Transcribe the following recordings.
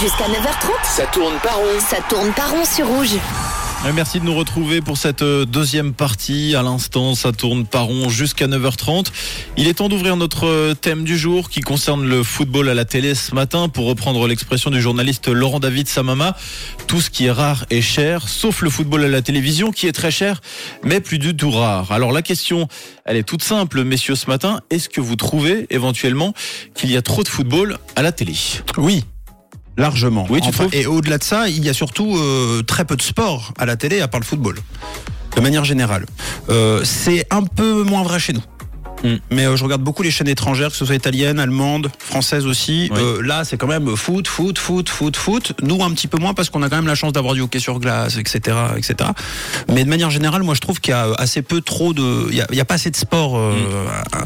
Jusqu'à 9h30, Ça tourne pas rond. ça tourne pas rond sur rouge. Euh, Merci de nous retrouver pour cette euh, deuxième partie. À l'instant, ça tourne par rond jusqu'à 9h30. Il est temps d'ouvrir notre euh, thème du jour qui concerne le football à la télé ce matin. Pour reprendre l'expression du journaliste Laurent David Samama, tout ce qui est rare est cher, sauf le football à la télévision qui est très cher, mais plus du tout rare. Alors la question, elle est toute simple, messieurs, ce matin. Est-ce que vous trouvez éventuellement qu'il y a trop de football à la télé? Oui. Largement. Oui, tu Enfin, et au-delà de ça, il y a surtout euh, très peu de sport à la télé à part le football. De manière générale. Euh, c'est un peu moins vrai chez nous. Mm. Mais euh, je regarde beaucoup les chaînes étrangères, que ce soit italiennes, allemandes, françaises aussi. Oui. Euh, là, c'est quand même foot, foot, foot, foot, foot. Nous, un petit peu moins parce qu'on a quand même la chance d'avoir du hockey sur glace, etc., etc. Mais de manière générale, moi, je trouve qu'il y a assez peu trop de, il y a, il y a pas assez de sport euh,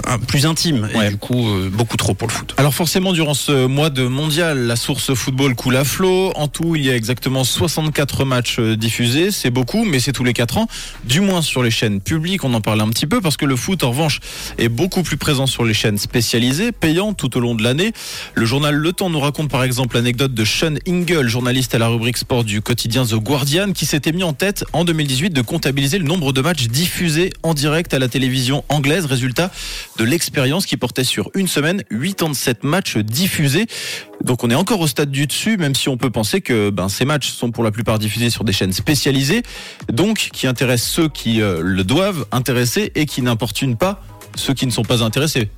un- plus intime. Ouais. Et du coup, euh, beaucoup trop pour le foot. Alors forcément, durant ce mois de mondial, la source football coule à flot. En tout, il y a exactement 64 matchs euh, diffusés. C'est beaucoup, mais c'est tous les 4 ans. Du moins sur les chaînes publiques, on en parlait un petit peu, parce que le foot, en revanche, est beaucoup plus présent sur les chaînes spécialisées, payantes tout au long de l'année. Le journal Le Temps nous raconte par exemple l'anecdote de Sean Ingle, journaliste à la rubrique sport du quotidien The Guardian, qui s'était mis en tête en 2018 de comptabiliser le nombre de matchs diffusés en direct à la télévision anglaise. Résultat de l'expérience qui portait sur une semaine 87 matchs diffusés. Donc on est encore au stade du dessus, même si on peut penser que ben, ces matchs sont pour la plupart diffusés sur des chaînes spécialisées, donc qui intéressent ceux qui euh, le doivent intéresser et qui n'importunent pas ceux qui ne sont pas intéressés.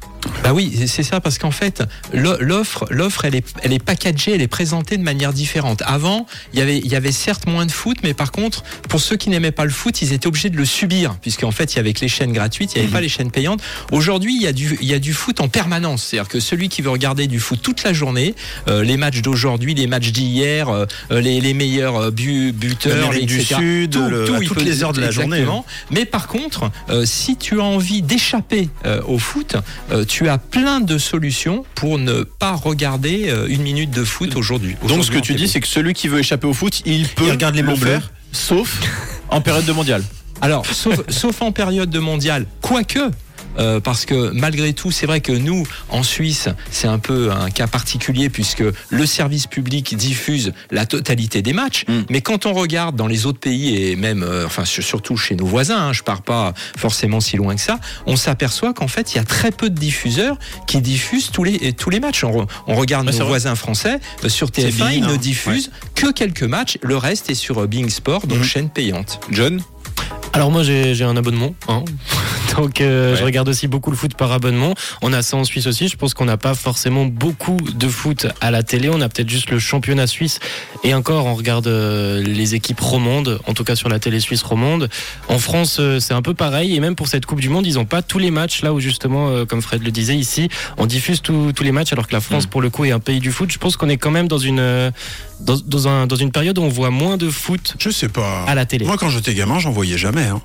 Bah oui, c'est- ça parce qu'en fait, l'o- l'offre, l'offre, elle est, elle est packagée, elle est présentée de manière différente. Avant, il y avait, il y avait certes moins de foot, mais par contre, pour ceux qui n'aimaient pas le foot, ils étaient obligés de le subir, puisqu'en fait, il y avait que les chaînes gratuites, il n'y avait pas les chaînes payantes. Aujourd'hui, il y a du, il y a du foot en permanence, c'est-à-dire que celui qui veut regarder du foot toute la journée, euh, les matchs d'aujourd'hui, les matchs d'hier, euh, les, les meilleurs euh, bu- buteurs, L'Amérique du etc. Sud, le- il toutes peut- les heures de la journée. Exactement. Mais par contre, euh, si tu as envie d'échapper euh, au foot, euh, tu as plein de solutions pour ne pas regarder euh, une minute de foot aujourd'hui. Donc ce que tu dis, c'est que celui qui veut échapper au foot, il peut Il regarde les le faire, sauf en période de mondial. Alors, sauf, sauf en période de mondial, quoique. Euh, parce que malgré tout, c'est vrai que nous, en Suisse, c'est un peu un cas particulier puisque le service public diffuse la totalité des matchs. Mm. Mais quand on regarde dans les autres pays et même, euh, enfin sur- surtout chez nos voisins, hein, je pars pas forcément si loin que ça, on s'aperçoit qu'en fait, il y a très peu de diffuseurs qui diffusent tous les tous les matchs. On, re- on regarde Ouais, nos voisins français euh, sur C'est TF1, ils ne hein. diffusent que quelques matchs. Le reste est sur euh, Being Sport, donc Mhm. chaîne payante. John? Alors moi j'ai j'ai un abonnement, hein. Donc euh, Ouais. je regarde aussi beaucoup le foot par abonnement. On a ça en Suisse aussi. Je pense qu'on n'a pas forcément beaucoup de foot à la télé. On a peut-être juste le championnat suisse et encore on regarde euh, les équipes romandes, en tout cas sur la télé suisse romande. En France euh, c'est un peu pareil et même pour cette Coupe du Monde ils n'ont pas tous les matchs là où justement comme Fred le disait ici on diffuse tous tous les matchs alors que la France Mm. pour le coup est un pays du foot. Je pense qu'on est quand même dans une dans, dans, un, dans une période où on voit moins de foot Je sais pas. à la télé. Moi, quand j'étais gamin, j'en voyais jamais. hein.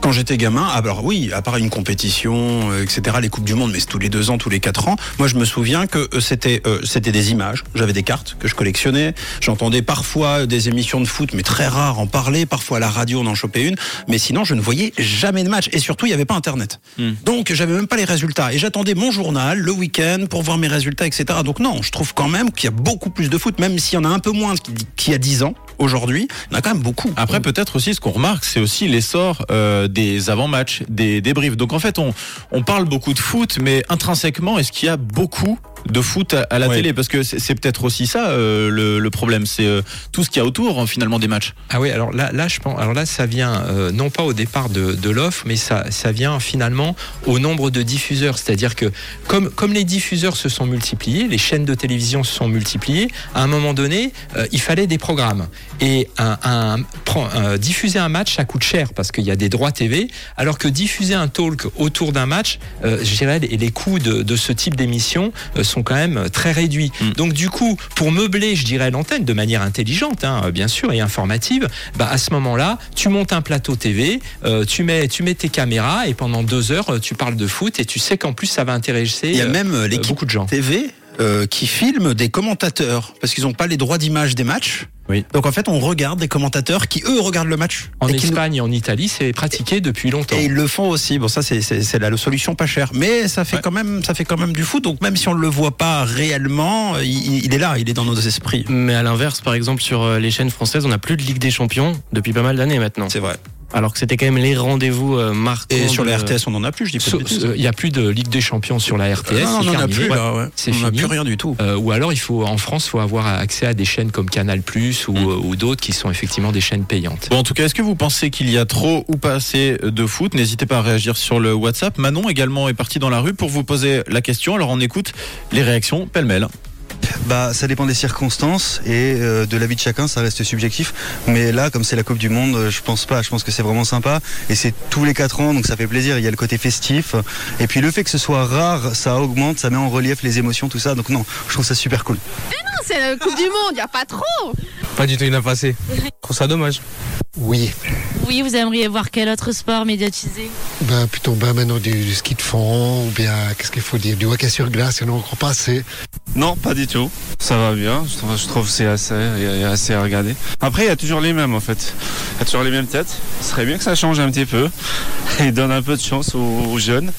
Quand j'étais gamin, ah, alors oui, à part une compétition, euh, etc., les coupes du monde, mais c'est tous les deux ans, tous les quatre ans. Moi, je me souviens que euh, c'était euh, c'était des images. J'avais des cartes que je collectionnais. J'entendais parfois des émissions de foot, mais très rares en parler. Parfois à la radio, on en chopait une. Mais sinon, je ne voyais jamais de match. Et surtout, il n'y avait pas Internet. Hmm. Donc, j'avais même pas les résultats. Et j'attendais mon journal le week-end pour voir mes résultats, etc. Donc non, je trouve quand même qu'il y a beaucoup plus de foot, même s'il y en a un peu moins qu'il y a dix ans. Aujourd'hui, il y en a quand même beaucoup. Après, peut-être aussi, ce qu'on remarque, c'est aussi l'essor euh, des avant-matchs, des débriefs. Donc en fait, on, on parle beaucoup de foot, mais intrinsèquement, est-ce qu'il y a beaucoup de foot à, à la Ouais. télé? Parce que c'est c'est peut-être aussi ça euh, le, le problème, c'est euh, tout ce qu'il y a autour hein, finalement des matchs. Ah oui, alors là, là, je pense, alors là, ça vient euh, non pas au départ de, de l'offre, mais ça, ça vient finalement au nombre de diffuseurs. C'est-à-dire que comme, comme les diffuseurs se sont multipliés, les chaînes de télévision se sont multipliées, à un moment donné, euh, il fallait des programmes. Et un, un- prend- euh, diffuser un match, ça coûte cher parce qu'il y a des droits TV, alors que diffuser un talk autour d'un match, euh, je dirais, les, les coûts de, de ce type d'émission euh, sont quand même très réduits. Mm. Donc du coup, pour meubler, je dirais, l'antenne de manière intelligente, hein, bien sûr, et informative, bah, à ce moment-là, tu montes un plateau TV, euh, tu, mets, tu mets tes caméras et pendant deux heures, euh, tu parles de foot et tu sais qu'en plus, ça va intéresser Il y a euh, même euh, l'équipe beaucoup de gens. TV euh, qui filment des commentateurs parce qu'ils n'ont pas les droits d'image des matchs. Oui. Donc en fait, on regarde des commentateurs qui eux regardent le match. En et qui nous- Espagne et en Italie, c'est pratiqué depuis longtemps. Et ils le font aussi. Bon, ça c'est c'est c'est la solution pas chère, mais ça fait Ouais. quand même ça fait quand même du foot. Donc même si on le voit pas réellement, il, il est là, il est dans nos esprits. Mais à l'inverse, par exemple, sur euh, les chaînes françaises, on n'a plus de Ligue des Champions depuis pas mal d'années maintenant. C'est vrai. Alors que c'était quand même les rendez-vous euh, marquants. Et sur de- la RTS, on en a plus. Je dis pas euh, Il n'y a plus de Ligue des Champions sur la RTS. non, non, on en a plus là. Ouais. On n'a plus rien du tout. Euh, ou alors, il faut en France, faut avoir accès à des chaînes comme Canal Plus ou, Mm. euh, ou d'autres qui sont effectivement des chaînes payantes. Bon, en tout cas, est-ce que vous pensez qu'il y a trop ou pas assez de foot? N'hésitez pas à réagir sur le WhatsApp. Manon également est partie dans la rue pour vous poser la question. Alors on écoute les réactions pêle-mêle. Bah, ça dépend des circonstances et euh, de la vie de chacun, ça reste subjectif. Mais là, comme c'est la Coupe du Monde, euh, je pense pas. Je pense que c'est vraiment sympa et c'est tous les quatre ans, donc ça fait plaisir. Il y a le côté festif et puis le fait que ce soit rare, ça augmente, ça met en relief les émotions, tout ça. Donc non, je trouve ça super cool. C'est la Coupe du Monde, y a pas trop. Pas du tout inapprécié. Je trouve ça dommage. Oui, Oui, vous aimeriez voir quel autre sport médiatisé? Ben plutôt ben maintenant du, du ski de fond ou bien qu'est-ce qu'il faut dire? Du hockey sur glace, il y en a encore pas assez. Non, pas du tout. Ça va bien. Je trouve, je trouve que c'est assez, il y a assez à regarder. Après, il y a toujours les mêmes en fait. Il y a toujours les mêmes têtes. Ce serait bien que ça change un petit peu et donne un peu de chance aux, aux jeunes.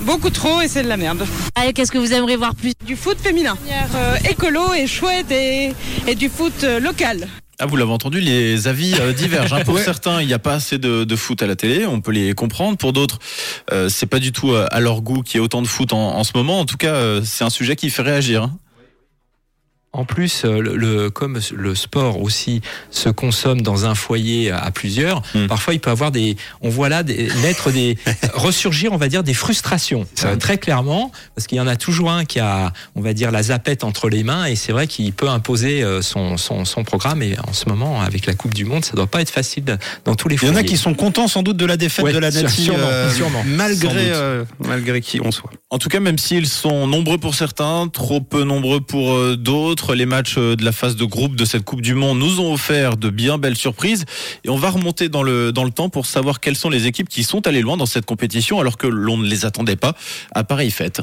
Beaucoup trop et c'est de la merde. Allez, qu'est-ce que vous aimeriez voir plus? Du foot féminin. Euh, écolo et chouette et, et du foot euh, local. Ah, vous l'avez entendu, les avis euh, divergent. hein. Pour Ouais. certains, il n'y a pas assez de, de foot à la télé, on peut les comprendre. Pour d'autres, euh, c'est pas du tout euh, à leur goût qu'il y ait autant de foot en, en ce moment. En tout cas, euh, c'est un sujet qui fait réagir. hein. En plus, euh, le, le- comme le sport aussi se consomme dans un foyer à plusieurs, Mm. parfois il peut avoir des, on voit là des, naître des, ressurgir, on va dire des frustrations. Euh, très clairement, parce qu'il y en a toujours un qui a, on va dire la zapette entre les mains, et c'est vrai qu'il peut imposer euh, son, son, son programme. Et en ce moment, avec la Coupe du Monde, ça doit pas être facile de- dans tous les Il y en foyers. a qui sont contents sans doute de la défaite Ouais, de la Nati, sûrement, euh, sûrement. Malgré euh, malgré qui on soit. En tout cas, même s'ils sont nombreux pour certains, trop peu nombreux pour euh, d'autres, les matchs euh, de la phase de groupe de cette Coupe du Monde nous ont offert de bien belles surprises. Et on va remonter dans le, dans le temps pour savoir quelles sont les équipes qui sont allées loin dans cette compétition alors que l'on ne les attendait pas à pareille fête.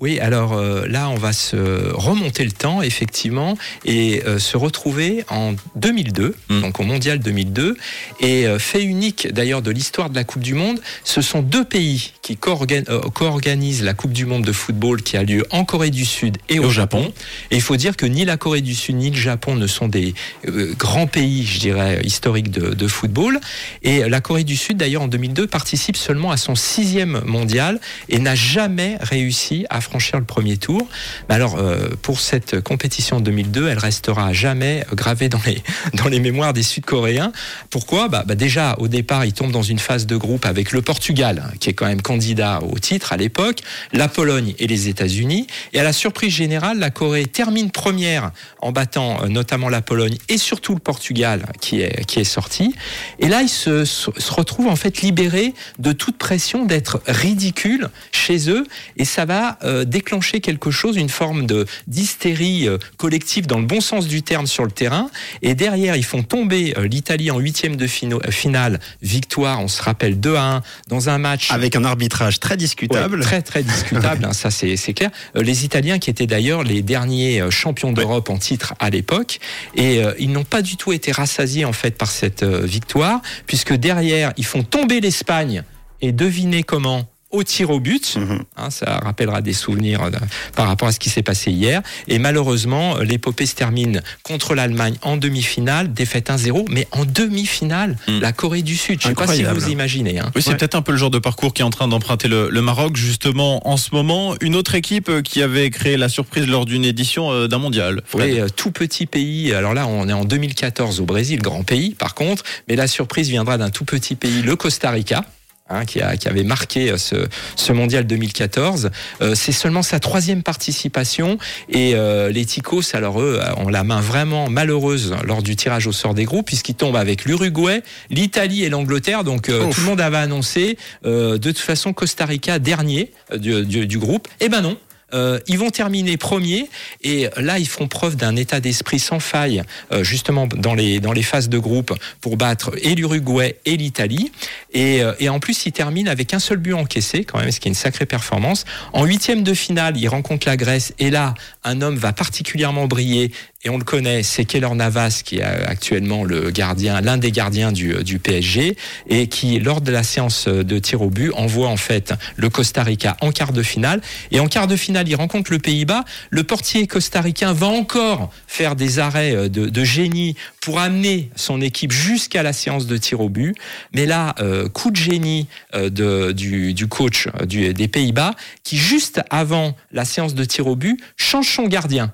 Oui, alors euh, là, on va se remonter le temps, effectivement, et euh, se retrouver en 2002, Mm. donc au Mondial 2002. Et euh, fait unique, d'ailleurs, de l'histoire de la Coupe du Monde, ce sont deux pays qui euh, co-organisent la Coupe du Monde de football qui a lieu en Corée du Sud et, au, Japon. Et il faut dire que ni la Corée du Sud ni le Japon ne sont des euh, grands pays, je dirais, historiques de, de football. Et la Corée du Sud, d'ailleurs, en 2002, participe seulement à son sixième mondial et n'a jamais réussi à franchir le premier tour. Alors, euh, pour cette compétition en 2002, elle restera à jamais gravée dans les, dans les mémoires des Sud-Coréens. Pourquoi? Bah, bah Déjà, au départ, ils tombent dans une phase de groupe avec le Portugal, hein, qui est quand même candidat au titre à l'époque, la Pologne et les États-Unis. Et à la surprise générale, la Corée termine première en battant euh, notamment la Pologne et surtout le Portugal qui est, qui est sorti. Et là, ils se se retrouvent en fait libérés de toute pression d'être ridicules chez eux. Et ça va euh, déclencher quelque chose, une forme de d'hystérie euh, collective dans le bon sens du terme sur le terrain. Et derrière, ils font tomber euh, l'Italie en huitième de fino- euh, finale. Victoire, on se rappelle 2 à 1 dans un match Avec un arbitrage très Ouais, discutable. très très discutable, hein, ça c'est c'est clair. Euh, les Italiens qui étaient d'ailleurs les derniers euh, champions d'Europe en titre à l'époque, et euh, ils n'ont pas du tout été rassasiés en fait par cette euh, victoire, puisque derrière ils font tomber l'Espagne et devinez comment? Au tir au but. Mhm. Hein, ça rappellera des souvenirs euh, par rapport à ce qui s'est passé hier. Et malheureusement, euh, l'épopée se termine contre l'Allemagne en demi-finale, défaite 1-0, mais en demi-finale, Mm. la Corée du Sud. Je ne sais pas si vous imaginez. Hein. Oui, c'est Ouais. peut-être un peu le genre de parcours qui est en train d'emprunter le, le Maroc justement en ce moment. Une autre équipe euh, qui avait créé la surprise lors d'une édition euh, d'un mondial. Oui, euh, tout petit pays. Alors là, on est en 2014 au Brésil, grand pays par contre. Mais la surprise viendra d'un tout petit pays, le Costa Rica. Hein, qui, a, qui avait marqué euh, ce, ce mondial 2014. Euh, c'est seulement sa troisième participation et euh, les Ticos, alors eux, ont la main vraiment malheureuse lors du tirage au sort des groupes puisqu'ils tombent avec l'Uruguay, l'Italie et l'Angleterre. Donc euh, tout le monde avait annoncé euh, de toute façon Costa Rica dernier euh, du, du, du groupe. Eh ben non. Euh, ils vont terminer premier et là, ils feront preuve d'un état d'esprit sans faille, euh, justement dans les, dans les phases de groupe pour battre et l'Uruguay et l'Italie. Et, euh, et en plus, ils terminent avec un seul but encaissé, quand même, ce qui est une sacrée performance. En huitième de finale, ils rencontrent la Grèce et là, un homme va particulièrement briller et on le connaît, c'est Keller Navas qui est actuellement le gardien, l'un des gardiens du, du PSG et qui, lors de la séance de tir au but, envoie en fait le Costa Rica en quart de finale. Et en quart de finale, il rencontre le Pays-Bas. Le portier costaricain va encore faire des arrêts euh, de, génie pour amener son équipe jusqu'à la séance de tir au but. Mais là, euh, coup de génie euh, du, coach euh, des Pays-Bas qui, juste avant la séance de tir au but, change son gardien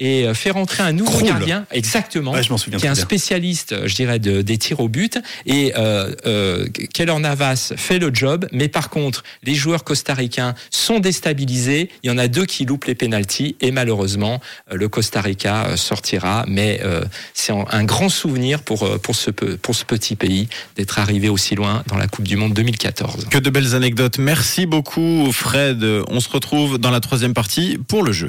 et euh, fait rentrer un nouveau gardien, exactement, Ouais, je souviens qui est un spécialiste, euh, je dirais, de, des tirs au but. Et euh, euh, Keller Navas fait le job, mais par contre, les joueurs costaricains sont déstabilisés. Il y en a deux qui loupent les pénalties et malheureusement, euh, le Costa Rica sortira. Mais euh, c'est un- grand souvenir pour pour ce pour ce petit pays d'être arrivé aussi loin dans la Coupe du Monde 2014. Que de belles anecdotes. Merci beaucoup, Fred. On se retrouve dans la troisième partie pour le jeu.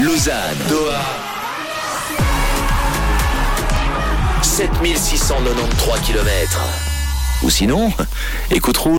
Lausanne, Doha. 7693 km. Ou sinon, écoute.